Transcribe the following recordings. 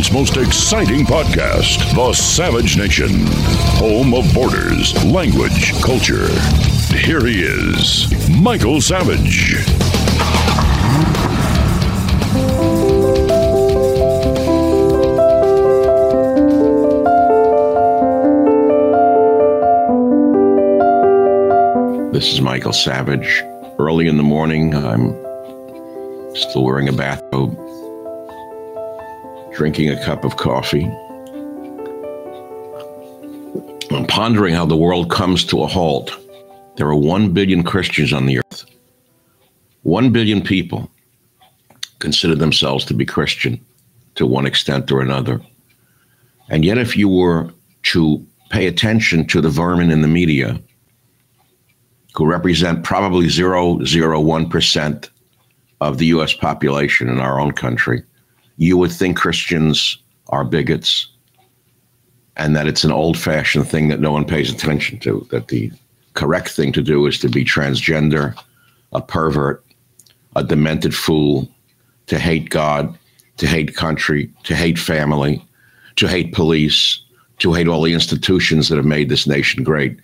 world's most exciting podcast, The Savage Nation, home of borders, language, culture. Here he is, Michael Savage. This is Michael Savage. Early in the morning, I'm still wearing a bathrobe, drinking a cup of coffee. I'm pondering how the world comes to a halt. There are 1 billion Christians on the earth. 1 billion people consider themselves to be Christian to one extent or another. And yet, if you were to pay attention to the vermin in the media, who represent probably 0.01% of the US population in our own country, you would think Christians are bigots and that it's an old fashioned thing that no one pays attention to, that the correct thing to do is to be transgender, a pervert, a demented fool, to hate God, to hate country, to hate family, to hate police, to hate all the institutions that have made this nation great.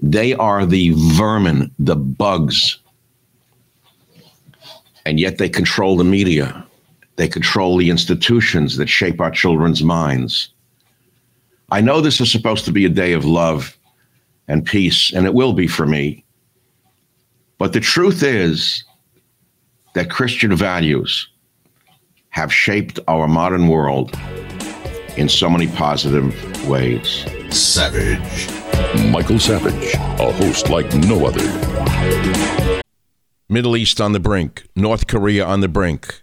They are the vermin, the bugs. And yet they control the media. They control the institutions that shape our children's minds. I know this is supposed to be a day of love and peace, and it will be for me. But the truth is that Christian values have shaped our modern world in so many positive ways. Savage. Michael Savage, a host like no other. Middle East on the brink, North Korea on the brink.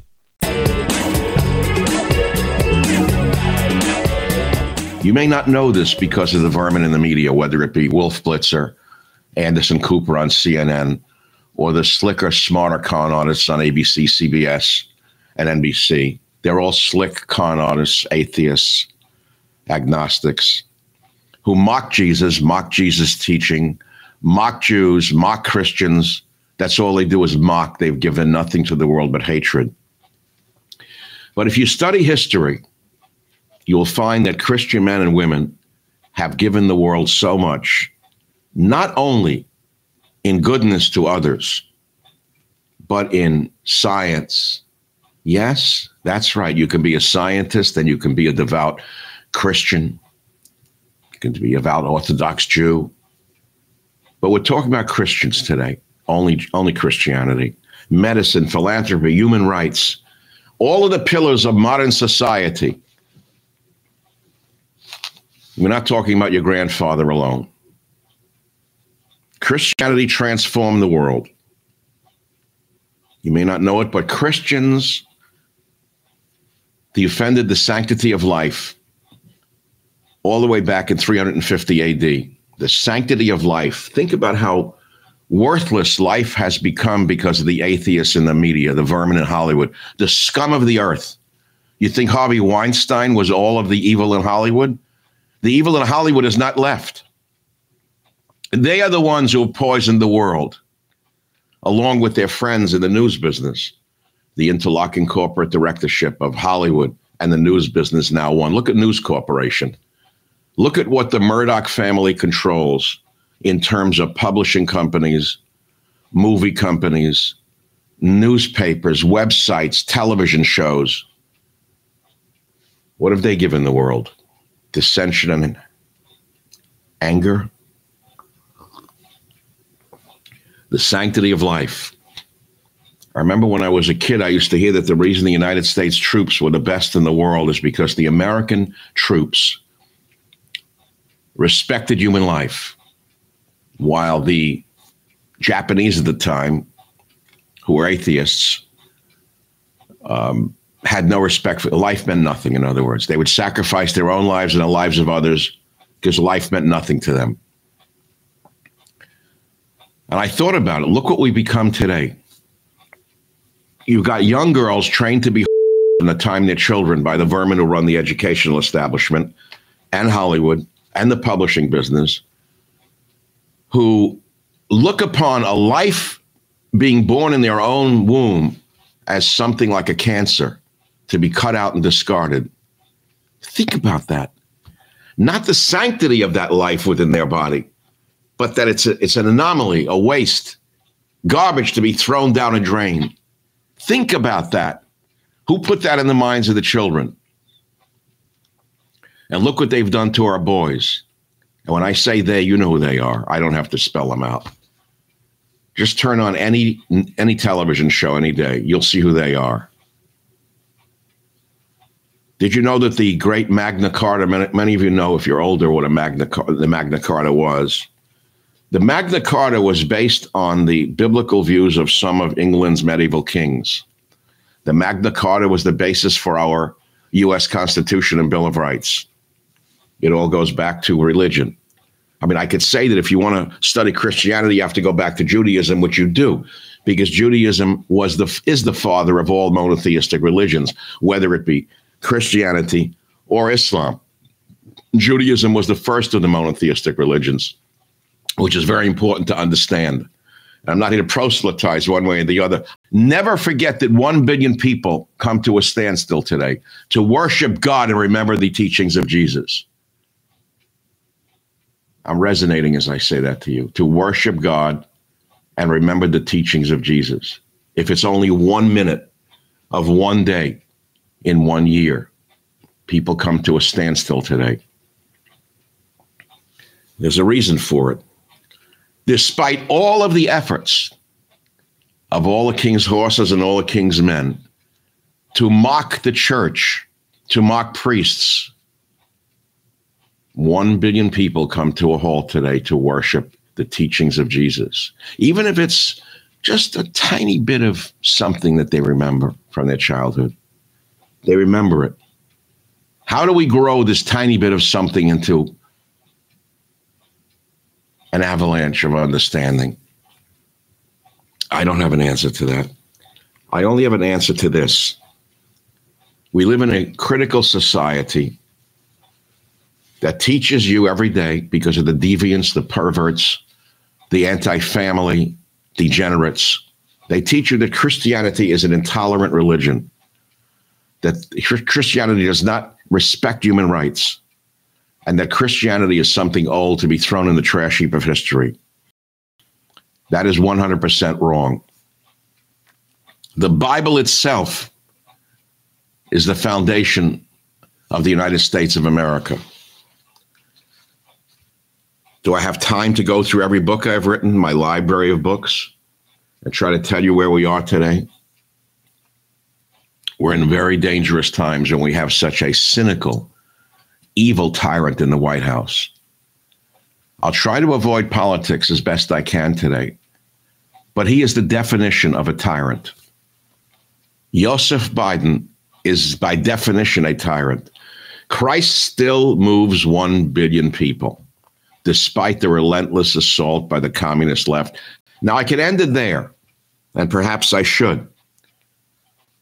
You may not know this because of the vermin in the media, whether it be Wolf Blitzer, Anderson Cooper on CNN, or the slicker, smarter con artists on ABC, CBS, and NBC. They're all slick con artists, atheists, agnostics, who mock Jesus, mock Jesus' teaching, mock Jews, mock Christians. That's all they do is mock. They've given nothing to the world but hatred. But if you study history, you will find that Christian men and women have given the world so much, not only in goodness to others, but in science. Yes, that's right. You can be a scientist and you can be a devout Christian. You can be a devout Orthodox Jew. But we're talking about Christians today, only, only Christianity, medicine, philanthropy, human rights, all of the pillars of modern society we're not talking about your grandfather alone. Christianity transformed the world. You may not know it, but Christians they offended the sanctity of life all the way back in 350 AD. The sanctity of life. Think about how worthless life has become because of the atheists in the media, the vermin in Hollywood, the scum of the earth. You think Harvey Weinstein was all of the evil in Hollywood? The evil in Hollywood is not left. They are the ones who have poisoned the world, along with their friends in the news business, the interlocking corporate directorship of Hollywood and the news business now one. Look at News Corporation. Look at what the Murdoch family controls in terms of publishing companies, movie companies, newspapers, websites, television shows. What have they given the world? Dissension and anger, the sanctity of life. I remember when I was a kid, I used to hear that the reason the United States troops were the best in the world is because the American troops respected human life, while the Japanese at the time, who were atheists, um, had no respect for life meant nothing in other words. They would sacrifice their own lives and the lives of others because life meant nothing to them. And i thought about it. Look what we become today. You've got young girls trained to be in the time their children by the vermin who run the educational establishment and hollywood and the publishing business who look upon a life being born in their own womb as something like a cancer to be cut out and discarded. Think about that. Not the sanctity of that life within their body, but that it's a, it's an anomaly, a waste, garbage to be thrown down a drain. Think about that. Who put that in the minds of the children? And look what they've done to our boys. And when I say they, you know who they are. I don't have to spell them out. Just turn on any any television show any day. You'll see who they are. Did you know that the great Magna Carta, many, many of you know if you're older what a Magna, the Magna Carta was. The Magna Carta was based on the biblical views of some of England's medieval kings. The Magna Carta was the basis for our U.S. Constitution and Bill of Rights. It all goes back to religion. I mean, I could say that if you want to study Christianity, you have to go back to Judaism, which you do, because Judaism was the is the father of all monotheistic religions, whether it be Christianity, or Islam. Judaism was the first of the monotheistic religions, which is very important to understand. I'm not here to proselytize one way or the other. Never forget that 1 billion people come to a standstill today to worship God and remember the teachings of Jesus. I'm resonating as I say that to you to worship God and remember the teachings of Jesus. If it's only one minute of one day, in one year. People come to a standstill today. There's a reason for it. Despite all of the efforts of all the king's horses and all the king's men to mock the church, to mock priests, one billion people come to a halt today to worship the teachings of Jesus, even if it's just a tiny bit of something that they remember from their childhood. They remember it. How do we grow this tiny bit of something into an avalanche of understanding? I don't have an answer to that. I only have an answer to this. We live in a critical society that teaches you every day because of the deviants, the perverts, the anti family degenerates. They teach you that Christianity is an intolerant religion that Christianity does not respect human rights and that Christianity is something old to be thrown in the trash heap of history. That is 100% wrong. The Bible itself is the foundation of the United States of America. Do I have time to go through every book I've written, my library of books, and try to tell you where we are today? We're in very dangerous times and we have such a cynical, evil tyrant in the White House. I'll try to avoid politics as best I can today, but he is the definition of a tyrant. Joseph Biden is by definition a tyrant. Christ still moves 1 billion people, despite the relentless assault by the communist left. Now, I could end it there, and perhaps I should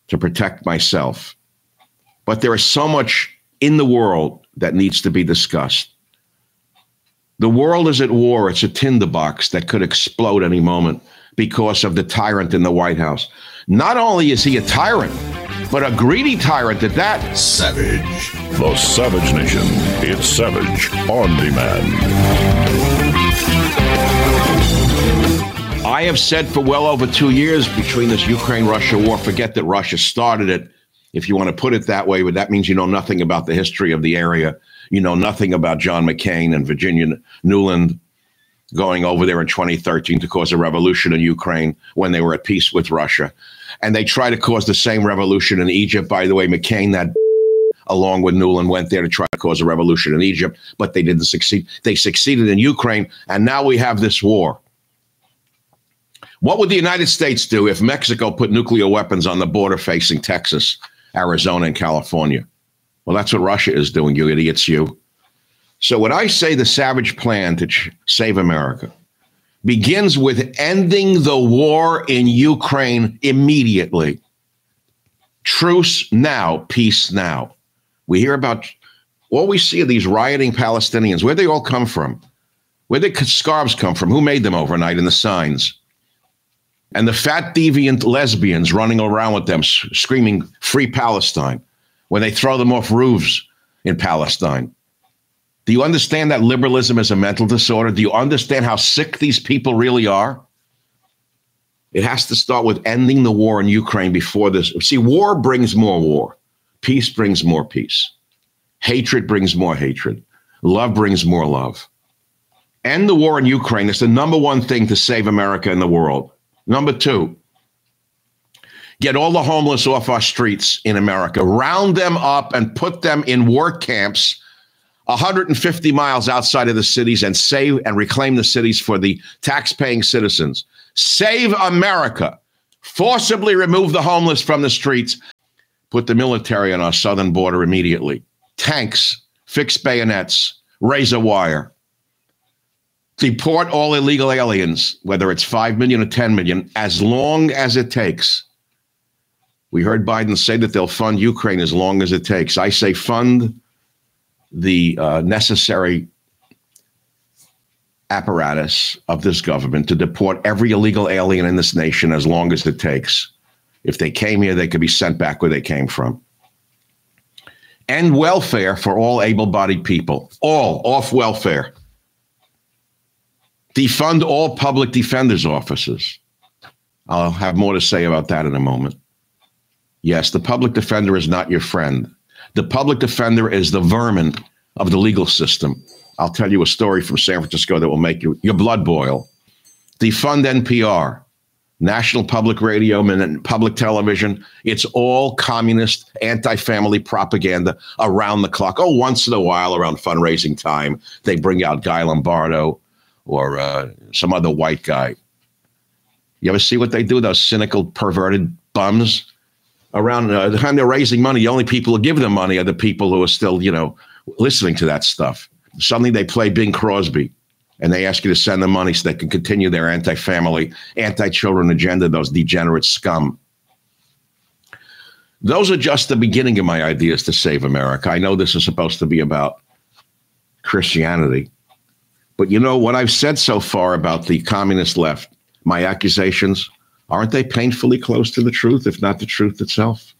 to protect myself. But there is so much in the world that needs to be discussed. The world is at war. It's a tinderbox that could explode any moment because of the tyrant in the White House. Not only is he a tyrant, but a greedy tyrant at that. Savage. The Savage Nation. It's Savage on demand. I have said for well over two years between this Ukraine Russia war, forget that Russia started it, if you want to put it that way, but that means you know nothing about the history of the area. You know nothing about John McCain and Virginia Nuland going over there in 2013 to cause a revolution in Ukraine when they were at peace with Russia. And they try to cause the same revolution in Egypt. By the way, McCain, that along with Nuland, went there to try to cause a revolution in Egypt, but they didn't succeed. They succeeded in Ukraine, and now we have this war. What would the United States do if Mexico put nuclear weapons on the border facing Texas, Arizona, and California? Well, that's what Russia is doing, you idiots, you. So, when I say the savage plan to ch- save America begins with ending the war in Ukraine immediately. Truce now, peace now. We hear about all we see of these rioting Palestinians. Where they all come from? Where did scarves come from? Who made them overnight in the signs? And the fat, deviant lesbians running around with them, screaming, Free Palestine, when they throw them off roofs in Palestine. Do you understand that liberalism is a mental disorder? Do you understand how sick these people really are? It has to start with ending the war in Ukraine before this. See, war brings more war, peace brings more peace, hatred brings more hatred, love brings more love. End the war in Ukraine is the number one thing to save America and the world. Number two, get all the homeless off our streets in America, round them up and put them in work camps 150 miles outside of the cities and save and reclaim the cities for the tax-paying citizens. Save America. Forcibly remove the homeless from the streets. Put the military on our southern border immediately. Tanks, fixed bayonets, razor wire. Deport all illegal aliens, whether it's 5 million or 10 million, as long as it takes. We heard Biden say that they'll fund Ukraine as long as it takes. I say fund the uh, necessary apparatus of this government to deport every illegal alien in this nation as long as it takes. If they came here, they could be sent back where they came from. And welfare for all able bodied people, all off welfare. Defund all public defenders' offices. I'll have more to say about that in a moment. Yes, the public defender is not your friend. The public defender is the vermin of the legal system. I'll tell you a story from San Francisco that will make you, your blood boil. Defund NPR, National Public Radio and Public Television. It's all communist, anti family propaganda around the clock. Oh, once in a while around fundraising time, they bring out Guy Lombardo or uh, some other white guy. You ever see what they do? Those cynical, perverted bums around uh, the time they're raising money. The only people who give them money are the people who are still, you know, listening to that stuff. Suddenly they play Bing Crosby and they ask you to send them money so they can continue their anti family, anti children agenda, those degenerate scum. Those are just the beginning of my ideas to save America. I know this is supposed to be about Christianity. But you know what I've said so far about the communist left, my accusations, aren't they painfully close to the truth, if not the truth itself?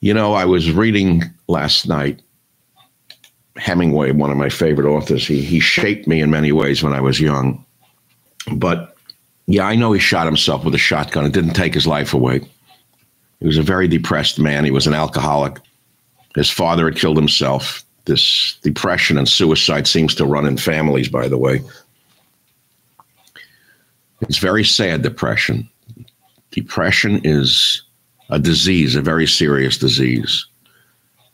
You know, I was reading last night Hemingway, one of my favorite authors. He he shaped me in many ways when I was young. But yeah, I know he shot himself with a shotgun. It didn't take his life away. He was a very depressed man. He was an alcoholic. His father had killed himself. This depression and suicide seems to run in families, by the way. It's very sad, depression. Depression is a disease, a very serious disease.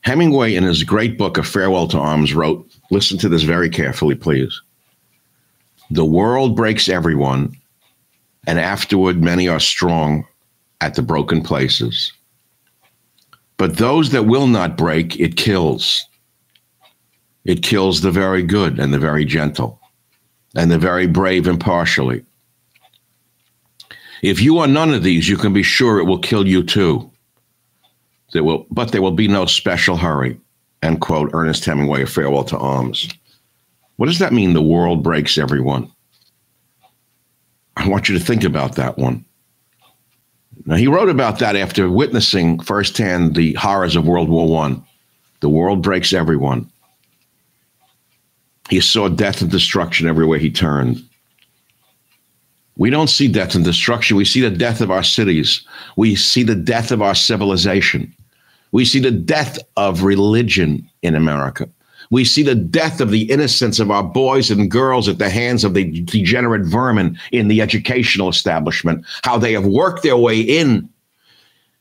Hemingway, in his great book, A Farewell to Arms, wrote listen to this very carefully, please. The world breaks everyone, and afterward, many are strong at the broken places. But those that will not break, it kills. It kills the very good and the very gentle, and the very brave impartially. If you are none of these, you can be sure it will kill you too. There will, but there will be no special hurry. End quote. Ernest Hemingway, A Farewell to Arms. What does that mean? The world breaks everyone. I want you to think about that one. Now, he wrote about that after witnessing firsthand the horrors of World War One. The world breaks everyone. He saw death and destruction everywhere he turned. We don't see death and destruction. We see the death of our cities. We see the death of our civilization. We see the death of religion in America. We see the death of the innocence of our boys and girls at the hands of the degenerate vermin in the educational establishment, how they have worked their way in.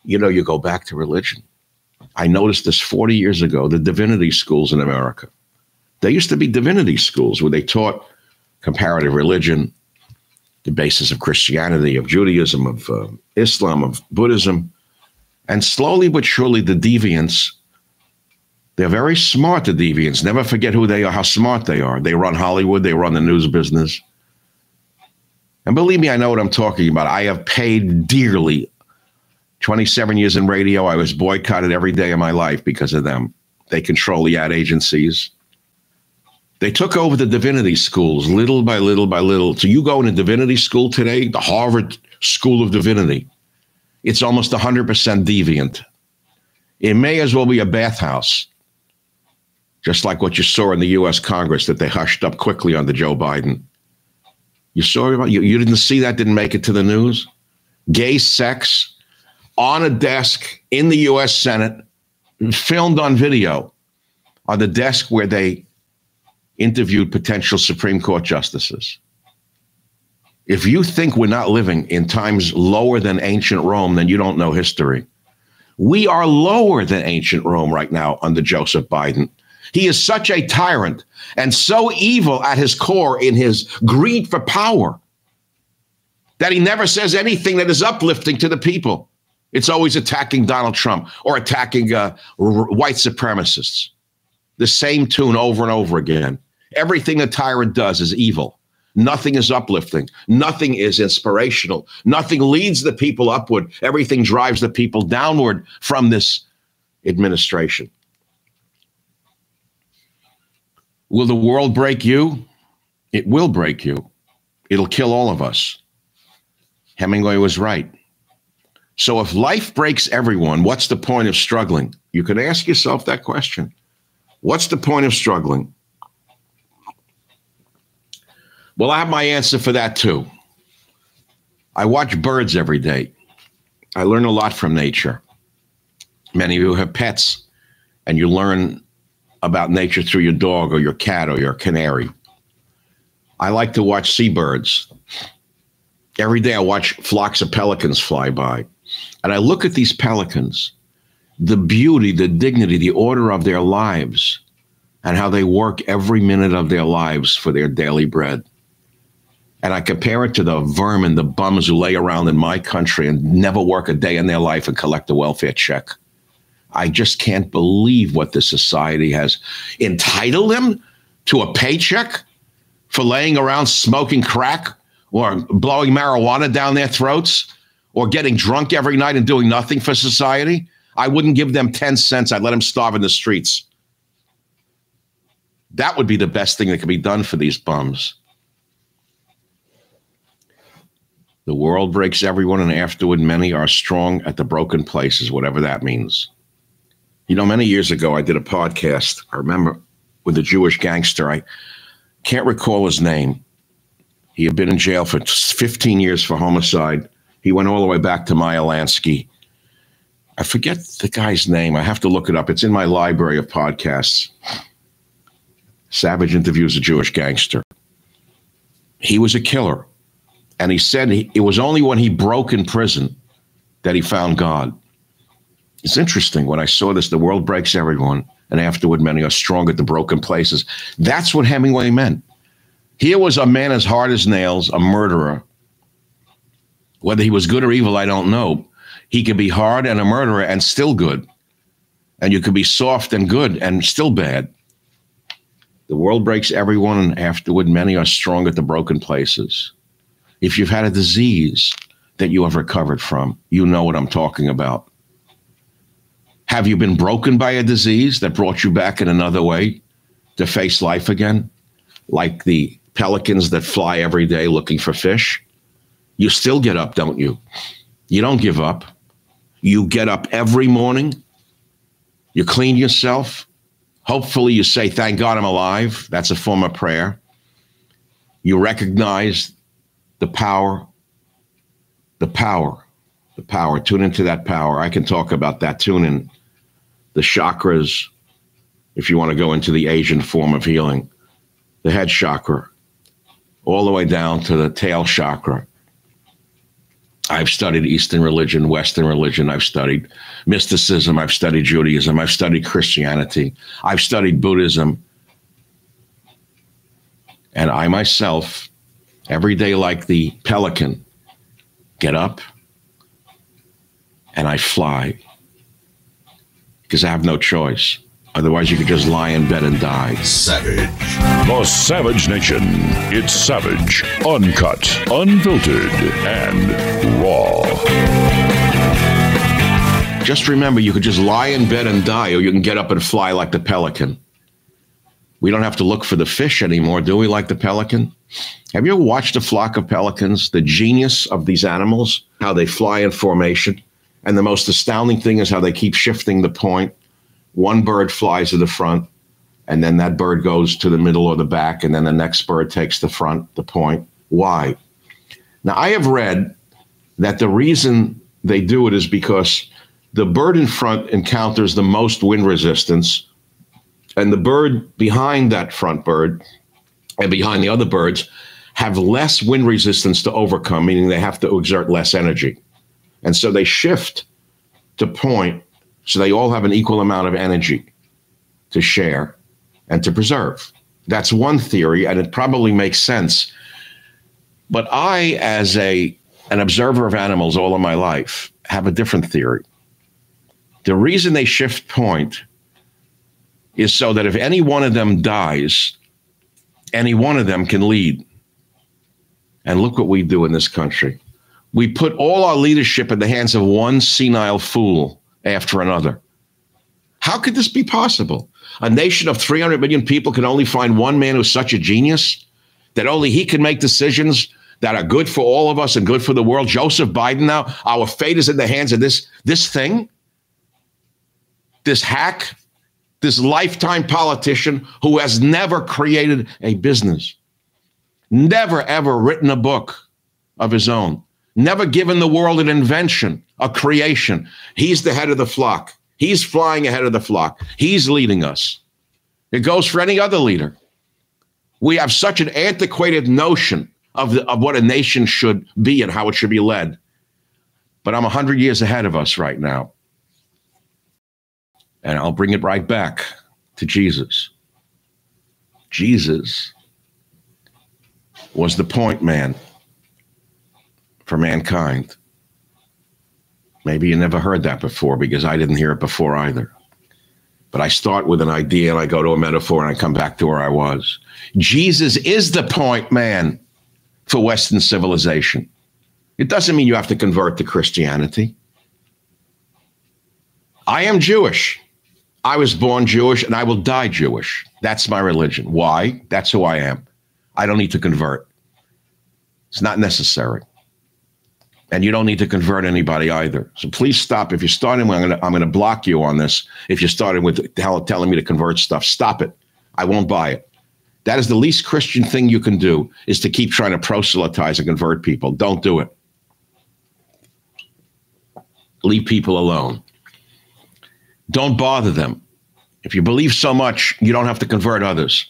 You know, you go back to religion. I noticed this 40 years ago, the divinity schools in America. There used to be divinity schools where they taught comparative religion, the basis of Christianity, of Judaism, of uh, Islam, of Buddhism. And slowly but surely, the deviants, they're very smart, the deviants. Never forget who they are, how smart they are. They run Hollywood, they run the news business. And believe me, I know what I'm talking about. I have paid dearly. 27 years in radio, I was boycotted every day of my life because of them. They control the ad agencies. They took over the divinity schools little by little by little. So you go into divinity school today, the Harvard School of Divinity, it's almost 100% deviant. It may as well be a bathhouse, just like what you saw in the U.S. Congress that they hushed up quickly under Joe Biden. You saw about you, you didn't see that, didn't make it to the news. Gay sex on a desk in the U.S. Senate, filmed on video on the desk where they interviewed potential Supreme Court justices. If you think we're not living in times lower than ancient Rome, then you don't know history. We are lower than ancient Rome right now under Joseph Biden. He is such a tyrant and so evil at his core in his greed for power that he never says anything that is uplifting to the people. It's always attacking Donald Trump or attacking uh, white supremacists. The same tune over and over again. Everything a tyrant does is evil. Nothing is uplifting. Nothing is inspirational. Nothing leads the people upward. Everything drives the people downward from this administration. Will the world break you? It will break you. It'll kill all of us. Hemingway was right. So if life breaks everyone, what's the point of struggling? You could ask yourself that question. What's the point of struggling? Well, I have my answer for that too. I watch birds every day. I learn a lot from nature. Many of you have pets, and you learn about nature through your dog or your cat or your canary. I like to watch seabirds. Every day I watch flocks of pelicans fly by. And I look at these pelicans, the beauty, the dignity, the order of their lives, and how they work every minute of their lives for their daily bread and I compare it to the vermin, the bums who lay around in my country and never work a day in their life and collect a welfare check. I just can't believe what this society has entitled them to a paycheck for laying around smoking crack or blowing marijuana down their throats or getting drunk every night and doing nothing for society. I wouldn't give them 10 cents. I'd let them starve in the streets. That would be the best thing that could be done for these bums. The world breaks everyone, and afterward, many are strong at the broken places, whatever that means. You know, many years ago, I did a podcast. I remember with a Jewish gangster. I can't recall his name. He had been in jail for 15 years for homicide. He went all the way back to Meyer Lansky. I forget the guy's name. I have to look it up. It's in my library of podcasts. Savage interviews a Jewish gangster. He was a killer. And he said he, it was only when he broke in prison that he found God. It's interesting. When I saw this, the world breaks everyone, and afterward, many are strong at the broken places. That's what Hemingway meant. Here was a man as hard as nails, a murderer. Whether he was good or evil, I don't know. He could be hard and a murderer and still good. And you could be soft and good and still bad. The world breaks everyone, and afterward, many are strong at the broken places. If you've had a disease that you have recovered from, you know what I'm talking about. Have you been broken by a disease that brought you back in another way to face life again? Like the pelicans that fly every day looking for fish? You still get up, don't you? You don't give up. You get up every morning. You clean yourself. Hopefully, you say, Thank God I'm alive. That's a form of prayer. You recognize the power, the power, the power. Tune into that power. I can talk about that. Tune in the chakras, if you want to go into the Asian form of healing, the head chakra, all the way down to the tail chakra. I've studied Eastern religion, Western religion. I've studied mysticism. I've studied Judaism. I've studied Christianity. I've studied Buddhism. And I myself, every day like the pelican, get up and I fly because I have no choice. Otherwise, you could just lie in bed and die. Savage. The Savage Nation. It's savage, uncut, unfiltered, and raw. Just remember, you could just lie in bed and die, or you can get up and fly like the pelican. We don't have to look for the fish anymore, do we, like the pelican? Have you ever watched a flock of pelicans? The genius of these animals, how they fly in formation. And the most astounding thing is how they keep shifting the point one bird flies to the front, and then that bird goes to the middle or the back, and then the next bird takes the front, the point. Why? Now, I have read that the reason they do it is because the bird in front encounters the most wind resistance, and the bird behind that front bird and behind the other birds have less wind resistance to overcome, meaning they have to exert less energy. And so they shift to point so they all have an equal amount of energy to share and to preserve. That's one theory, and it probably makes sense. But I, as a an observer of animals all of my life, have a different theory. The reason they shift point is so that if any one of them dies, any one of them can lead. And look what we do in this country. We put all our leadership in the hands of one senile fool after another. How could this be possible? A nation of 300 million people can only find one man who's such a genius that only he can make decisions that are good for all of us and good for the world. Joseph Biden now, our fate is in the hands of this this thing. This hack, this lifetime politician who has never created a business, never ever written a book of his own, never given the world an invention, a creation. He's the head of the flock. He's flying ahead of the flock. He's leading us. It goes for any other leader. We have such an antiquated notion of, the, of what a nation should be and how it should be led. But I'm 100 years ahead of us right now. And I'll bring it right back to Jesus. Jesus was the point man for mankind. Maybe you never heard that before because I didn't hear it before either. But I start with an idea and I go to a metaphor and I come back to where I was. Jesus is the point man for Western civilization. It doesn't mean you have to convert to Christianity. I am Jewish. I was born Jewish and I will die Jewish. That's my religion. Why? That's who I am. I don't need to convert. It's not necessary and you don't need to convert anybody either. So please stop. If you're starting, I'm going to I'm to block you on this. If you're starting with telling me to convert stuff, stop it. I won't buy it. That is the least Christian thing you can do is to keep trying to proselytize and convert people. Don't do it. Leave people alone. Don't bother them. If you believe so much, you don't have to convert others.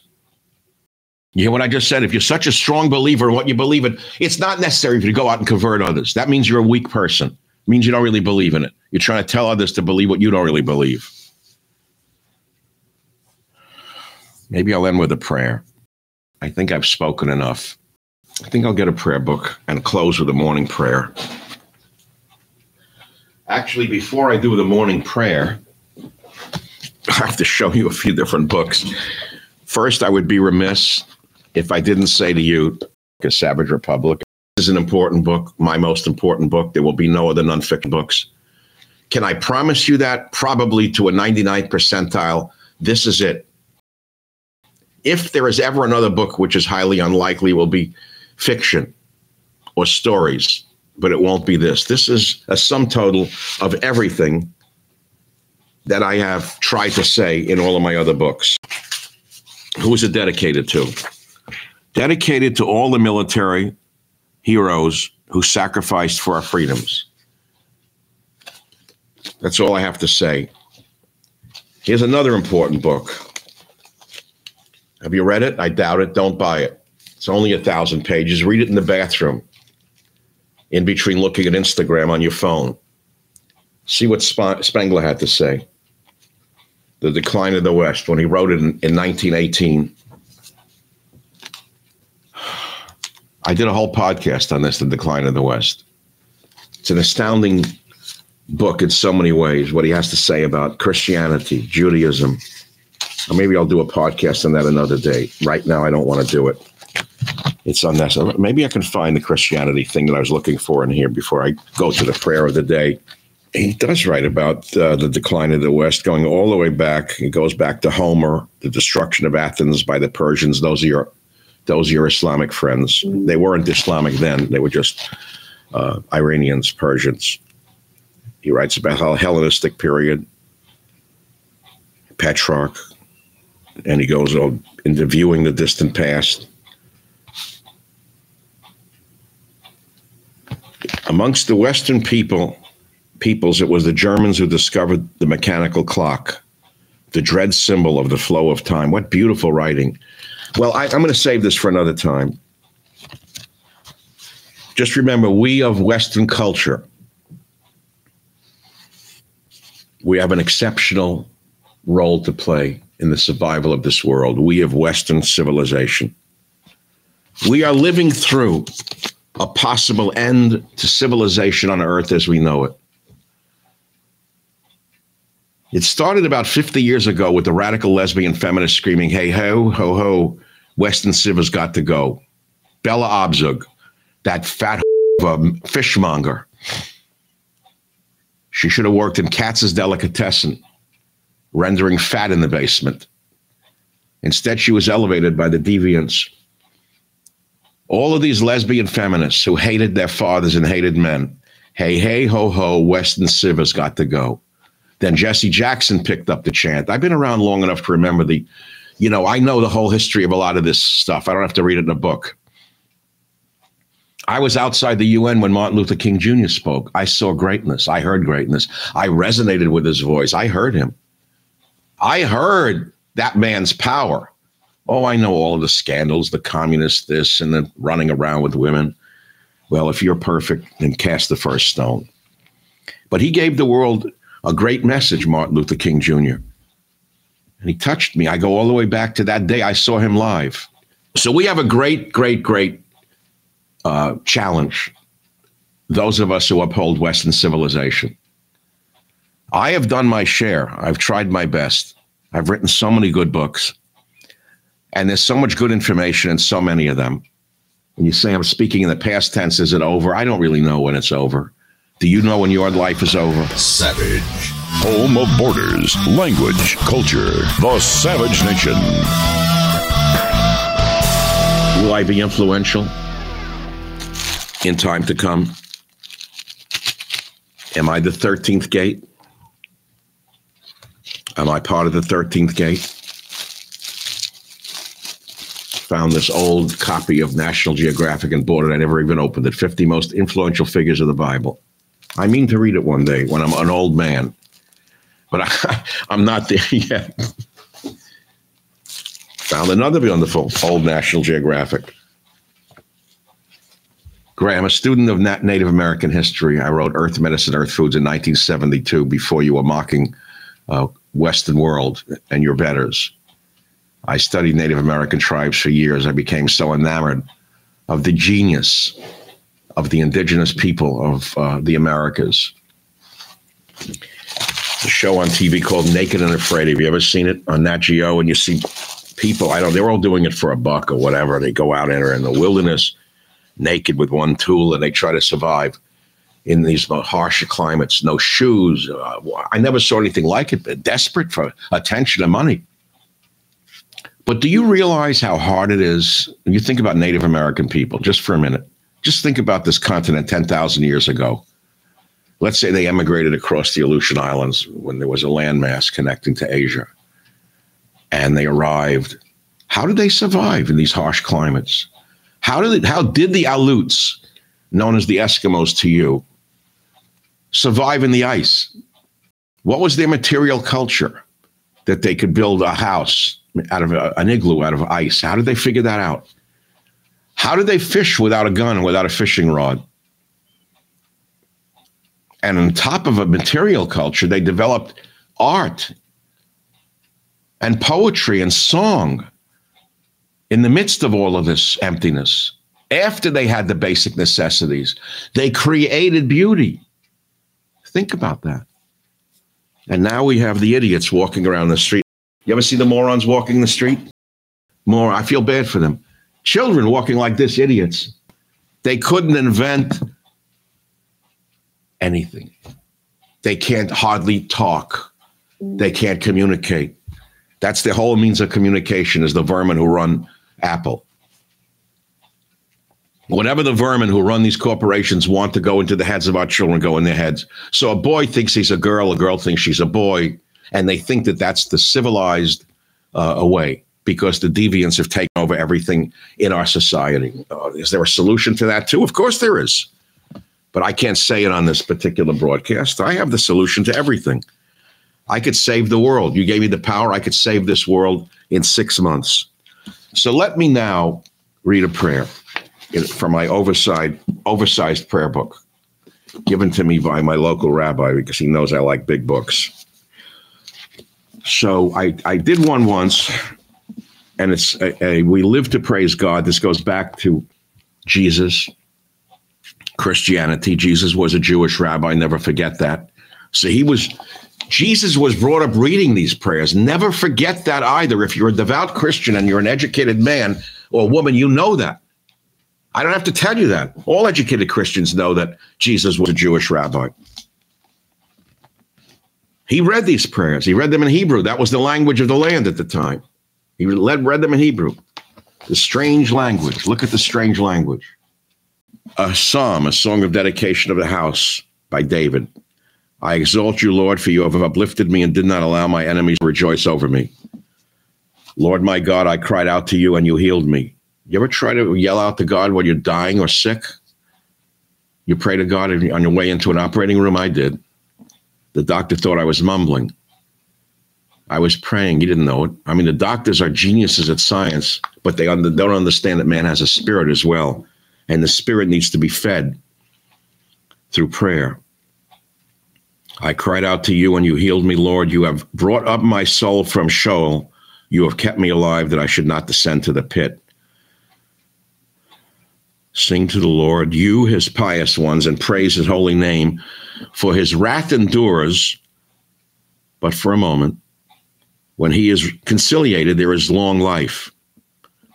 You hear what I just said? If you're such a strong believer in what you believe in, it's not necessary for you to go out and convert others. That means you're a weak person. It means you don't really believe in it. You're trying to tell others to believe what you don't really believe. Maybe I'll end with a prayer. I think I've spoken enough. I think I'll get a prayer book and close with a morning prayer. Actually, before I do the morning prayer, I have to show you a few different books. First, I would be remiss if I didn't say to you, a Savage Republic is an important book, my most important book. There will be no other nonfiction books. Can I promise you that? Probably to a 99th percentile. This is it. If there is ever another book, which is highly unlikely, will be fiction or stories, but it won't be this. This is a sum total of everything that I have tried to say in all of my other books. Who is it dedicated to? Dedicated to all the military heroes who sacrificed for our freedoms. That's all I have to say. Here's another important book. Have you read it? I doubt it. Don't buy it. It's only a thousand pages. Read it in the bathroom, in between looking at Instagram on your phone. See what Spengler had to say. The Decline of the West, when he wrote it in, in 1918. I did a whole podcast on this, The Decline of the West. It's an astounding book in so many ways, what he has to say about Christianity, Judaism. Or maybe I'll do a podcast on that another day. Right now, I don't want to do it. It's unnecessary. Maybe I can find the Christianity thing that I was looking for in here before I go to the prayer of the day. He does write about uh, the decline of the West, going all the way back. It goes back to Homer, the destruction of Athens by the Persians. Those are your those are your Islamic friends. They weren't Islamic then; they were just uh, Iranians, Persians. He writes about the Hellenistic period, Petrarch, and he goes on into viewing the distant past. Amongst the Western people, peoples, it was the Germans who discovered the mechanical clock, the dread symbol of the flow of time. What beautiful writing. Well, I, I'm going to save this for another time. Just remember, we of Western culture, we have an exceptional role to play in the survival of this world. We of Western civilization. We are living through a possible end to civilization on Earth as we know it. It started about 50 years ago with the radical lesbian feminist screaming, hey, ho, ho, ho, Western Civ has got to go. Bella Abzug, that fat fishmonger. She should have worked in Katz's Delicatessen, rendering fat in the basement. Instead, she was elevated by the deviants. All of these lesbian feminists who hated their fathers and hated men. Hey, hey, ho, ho, Weston Civ has got to go. Then Jesse Jackson picked up the chant. I've been around long enough to remember the you know, I know the whole history of a lot of this stuff. I don't have to read it in a book. I was outside the UN when Martin Luther King Jr. spoke. I saw greatness. I heard greatness. I resonated with his voice. I heard him. I heard that man's power. Oh, I know all of the scandals, the communist this and the running around with women. Well, if you're perfect, then cast the first stone. But he gave the world a great message, Martin Luther King Jr and he touched me. I go all the way back to that day I saw him live. So we have a great, great, great uh, challenge. Those of us who uphold Western civilization. I have done my share. I've tried my best. I've written so many good books, and there's so much good information in so many of them. When you say I'm speaking in the past tense, is it over? I don't really know when it's over. Do you know when your life is over? Savage. Home of borders, language, culture. The Savage Nation. Will I be influential in time to come? Am I the 13th gate? Am I part of the 13th gate? Found this old copy of National Geographic and bought it. I never even opened it. 50 most influential figures of the Bible. I mean to read it one day when I'm an old man but I, am not there yet. Found another the old National Geographic. Graham, a student of Native American history, I wrote Earth Medicine, Earth Foods in 1972 before you were mocking uh, Western world and your betters. I studied Native American tribes for years. I became so enamored of the genius of the indigenous people of uh, the Americas It's a show on TV called Naked and Afraid. Have you ever seen it on Nat Geo? And you see people, I don't, they're all doing it for a buck or whatever. They go out and are in the wilderness naked with one tool and they try to survive. in these harsher climates, no shoes. Uh, I never saw anything like it, desperate for attention and money. But do you realize how hard it is? You think about Native American people, just for a minute, just think about this continent 10,000 years ago. Let's say they emigrated across the Aleutian Islands when there was a landmass connecting to Asia. And they arrived. How did they survive in these harsh climates? How did, it, how did the Aleuts, known as the Eskimos to you, survive in the ice? What was their material culture that they could build a house out of a, an igloo out of ice? How did they figure that out? How did they fish without a gun, without a fishing rod? And on top of a material culture, they developed art and poetry and song in the midst of all of this emptiness. After they had the basic necessities, they created beauty. Think about that. And now we have the idiots walking around the street. You ever see the morons walking the street? More, I feel bad for them. Children walking like this, idiots. They couldn't invent anything. They can't hardly talk. They can't communicate. That's the whole means of communication is the vermin who run Apple. Whatever the vermin who run these corporations want to go into the heads of our children, go in their heads. So a boy thinks he's a girl, a girl thinks she's a boy, and they think that that's the civilized uh, way because the deviants have taken over everything in our society. Uh, is there a solution to that too? Of course there is. But I can't say it on this particular broadcast. I have the solution to everything. I could save the world. You gave me the power. I could save this world in six months. So let me now read a prayer from my oversized, oversized prayer book given to me by my local rabbi because he knows I like big books. So I, I did one once and it's a, a, we live to praise God. This goes back to Jesus, Christianity. Jesus was a Jewish rabbi. Never forget that. So he was. Jesus was brought up reading these prayers. Never forget that either. If you're a devout Christian and you're an educated man or woman, you know that. I don't have to tell you that. All educated Christians know that Jesus was a Jewish rabbi. He read these prayers. He read them in Hebrew. That was the language of the land at the time. He read, read them in Hebrew. The strange language. Look at the strange language. A psalm, a song of dedication of the house by David. I exalt you, Lord, for you have uplifted me and did not allow my enemies to rejoice over me. Lord my God, I cried out to you and you healed me. You ever try to yell out to God when you're dying or sick? You pray to God on your way into an operating room? I did. The doctor thought I was mumbling. I was praying. He didn't know it. I mean, the doctors are geniuses at science, but they don't understand that man has a spirit as well. And the spirit needs to be fed through prayer. I cried out to you and you healed me, Lord. You have brought up my soul from Sheol. You have kept me alive that I should not descend to the pit. Sing to the Lord, you his pious ones, and praise his holy name, for his wrath endures but for a moment. When he is conciliated, there is long life.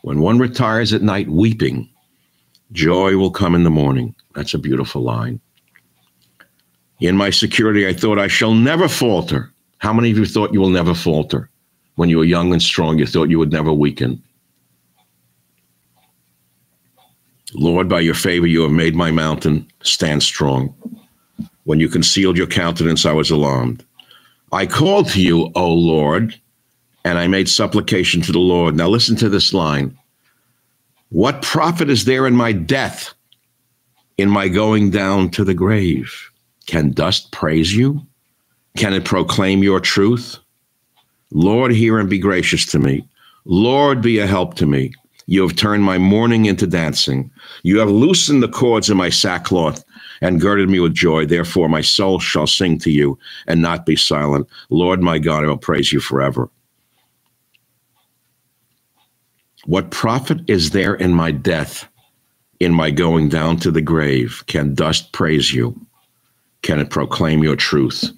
When one retires at night weeping, joy will come in the morning. That's a beautiful line. In my security, I thought I shall never falter. How many of you thought you will never falter? When you were young and strong, you thought you would never weaken. Lord, by your favor, you have made my mountain stand strong. When you concealed your countenance, I was alarmed. I called to you, O Lord, and I made supplication to the Lord. Now listen to this line. What profit is there in my death, in my going down to the grave? Can dust praise you? Can it proclaim your truth? Lord, hear and be gracious to me. Lord, be a help to me. You have turned my mourning into dancing. You have loosened the cords of my sackcloth and girded me with joy. Therefore, my soul shall sing to you and not be silent. Lord, my God, I will praise you forever. What profit is there in my death, in my going down to the grave? Can dust praise you? Can it proclaim your truth?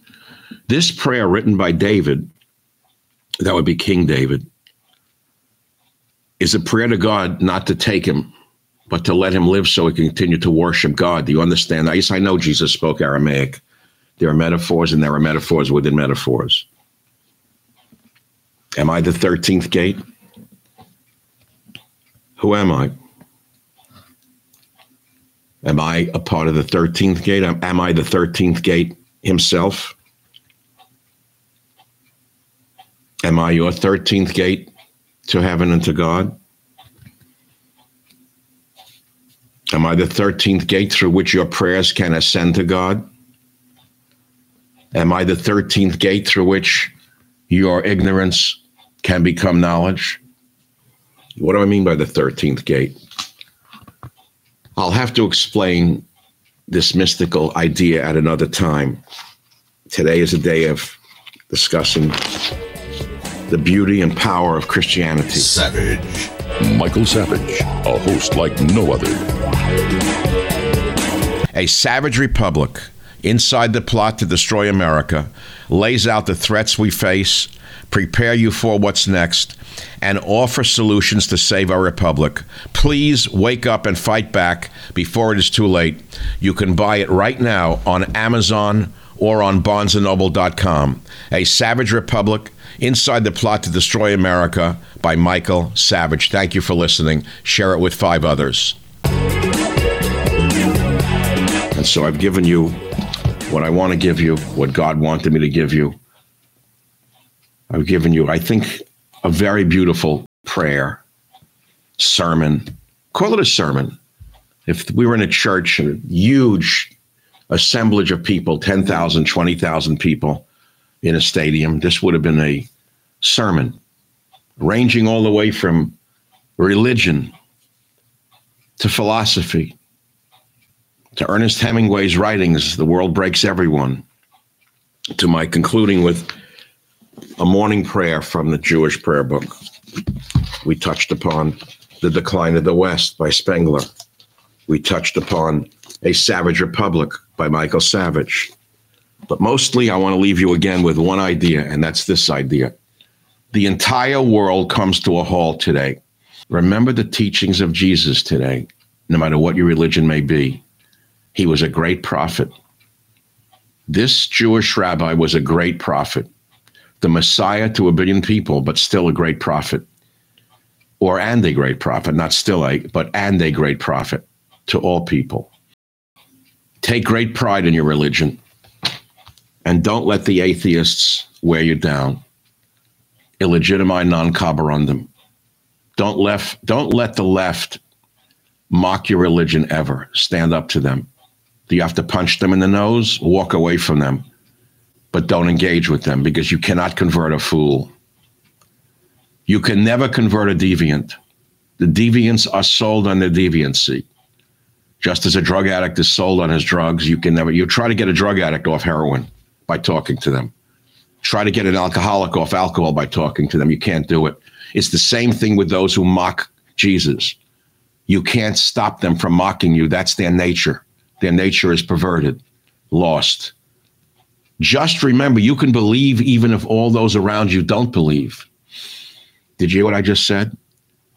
This prayer, written by David, that would be King David, is a prayer to God not to take him but to let him live so he can continue to worship God. Do you understand? Yes, I know Jesus spoke Aramaic. There are metaphors and there are metaphors within metaphors. Am I the 13th gate? Who am I? Am I a part of the 13th gate? Am, I the 13th gate himself? Am I your 13th gate to heaven and to God? Am I the 13th gate through which your prayers can ascend to God? Am I the 13th gate through which your ignorance can become knowledge? What do I mean by the 13th gate? I'll have to explain this mystical idea at another time. Today is a day of discussing the beauty and power of Christianity. Savage. Michael Savage, a host like no other. A savage republic inside the plot to destroy America lays out the threats we face, prepare you for what's next, and offer solutions to save our republic. Please wake up and fight back before it is too late. You can buy it right now on Amazon or on barnesandnoble.com. A Savage Republic Inside the Plot to Destroy America by Michael Savage. Thank you for listening. Share it with five others. And so I've given you what I want to give you, what God wanted me to give you. I've given you, I think, a very beautiful prayer, sermon. Call it a sermon. If we were in a church, a huge assemblage of people 10,000, 20,000 people in a stadium, this would have been a sermon, ranging all the way from religion to philosophy to Ernest Hemingway's writings, The World Breaks Everyone, to my concluding with a morning prayer from the Jewish prayer book. We touched upon The Decline of the West by Spengler. We touched upon A Savage Republic by Michael Savage. But mostly, I want to leave you again with one idea, and that's this idea. The entire world comes to a halt today. Remember the teachings of Jesus today, no matter what your religion may be. He was a great prophet. This Jewish rabbi was a great prophet, the Messiah to a billion people, but still a great prophet. Or and a great prophet, not still a, but and a great prophet to all people. Take great pride in your religion and don't let the atheists wear you down. Illegitimize non carborundum. Don't left don't let the left mock your religion ever. Stand up to them. Do you have to punch them in the nose? Walk away from them. But don't engage with them because you cannot convert a fool. You can never convert a deviant. The deviants are sold on their deviancy. Just as a drug addict is sold on his drugs, you can never, you try to get a drug addict off heroin by talking to them. Try to get an alcoholic off alcohol by talking to them. You can't do it. It's the same thing with those who mock Jesus. You can't stop them from mocking you. That's their nature. Their nature is perverted, lost. Just remember, you can believe even if all those around you don't believe. Did you hear what I just said?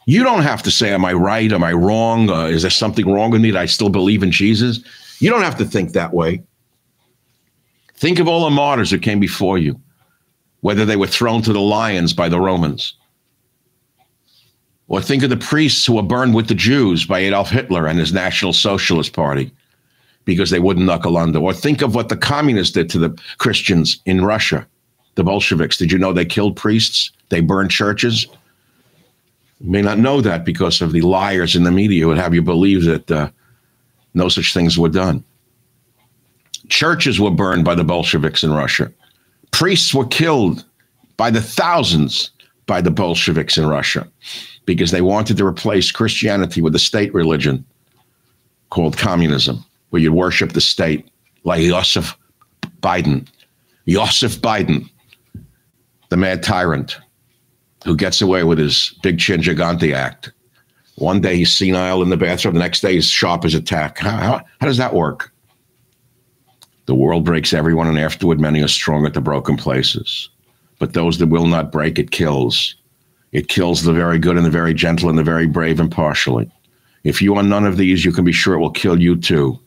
You don't have to say, Am I right? Am I wrong? Uh, is there something wrong with me that I still believe in Jesus? You don't have to think that way. Think of all the martyrs that came before you, whether they were thrown to the lions by the Romans, or think of the priests who were burned with the Jews by Adolf Hitler and his National Socialist Party because they wouldn't knuckle under. Or think of what the communists did to the Christians in Russia, the Bolsheviks. Did you know they killed priests? They burned churches? You may not know that because of the liars in the media would have you believe that uh, no such things were done. Churches were burned by the Bolsheviks in Russia. Priests were killed by the thousands by the Bolsheviks in Russia because they wanted to replace Christianity with a state religion called communism where you worship the state, like Joseph Biden. Joseph Biden, the mad tyrant who gets away with his big Chin Gigante act. One day he's senile in the bathroom, the next day he's sharp as a tack. How, how, how does that work? The world breaks everyone, and afterward many are strong at the broken places. But those that will not break, it kills. It kills the very good and the very gentle and the very brave impartially. If you are none of these, you can be sure it will kill you too.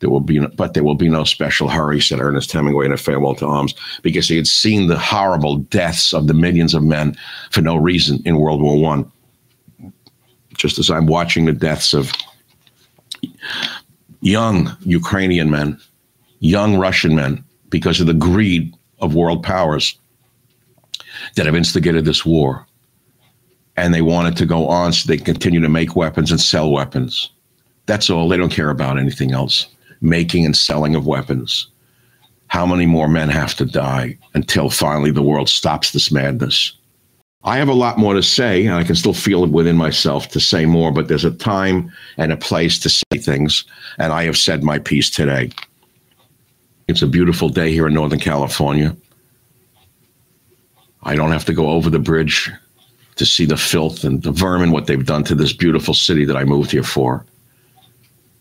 There will be, no, but there will be no special hurry," said Ernest Hemingway in a farewell to arms, because he had seen the horrible deaths of the millions of men for no reason in World War One. Just as I'm watching the deaths of young Ukrainian men, young Russian men, because of the greed of world powers that have instigated this war. And they wanted to go on so they continue to make weapons and sell weapons. That's all. They don't care about anything else. Making and selling of weapons. How many more men have to die until finally the world stops this madness? I have a lot more to say, and I can still feel it within myself to say more, but there's a time and a place to say things, and I have said my piece today. It's a beautiful day here in Northern California. I don't have to go over the bridge to see the filth and the vermin, what they've done to this beautiful city that I moved here for.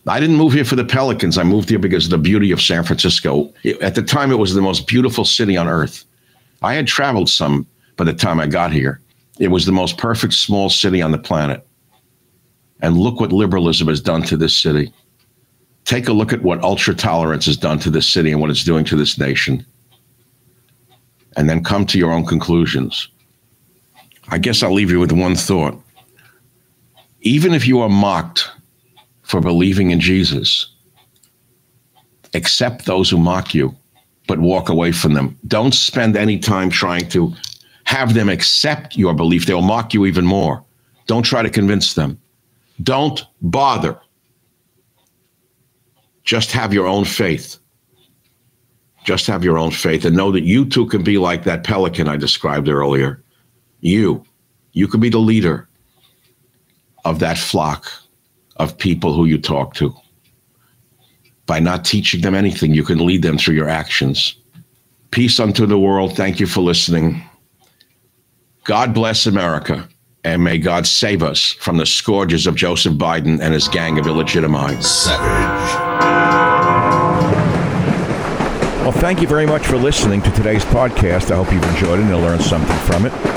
I didn't move here for the Pelicans. I moved here because of the beauty of San Francisco. At the time, it was the most beautiful city on earth. I had traveled some by the time I got here. It was the most perfect small city on the planet. And look what liberalism has done to this city. Take a look at what ultra tolerance has done to this city and what it's doing to this nation. And then come to your own conclusions. I guess I'll leave you with one thought. Even if you are mocked for believing in Jesus, accept those who mock you, but walk away from them. Don't spend any time trying to have them accept your belief. They'll mock you even more. Don't try to convince them. Don't bother. Just have your own faith. Just have your own faith and know that you too can be like that pelican I described earlier. You, you could be the leader of that flock of people who you talk to. By not teaching them anything, you can lead them through your actions. Peace unto the world. Thank you for listening. God bless America. And may God save us from the scourges of Joseph Biden and his gang of illegitimites. Savage. Well, thank you very much for listening to today's podcast. I hope you've enjoyed it and learned something from it.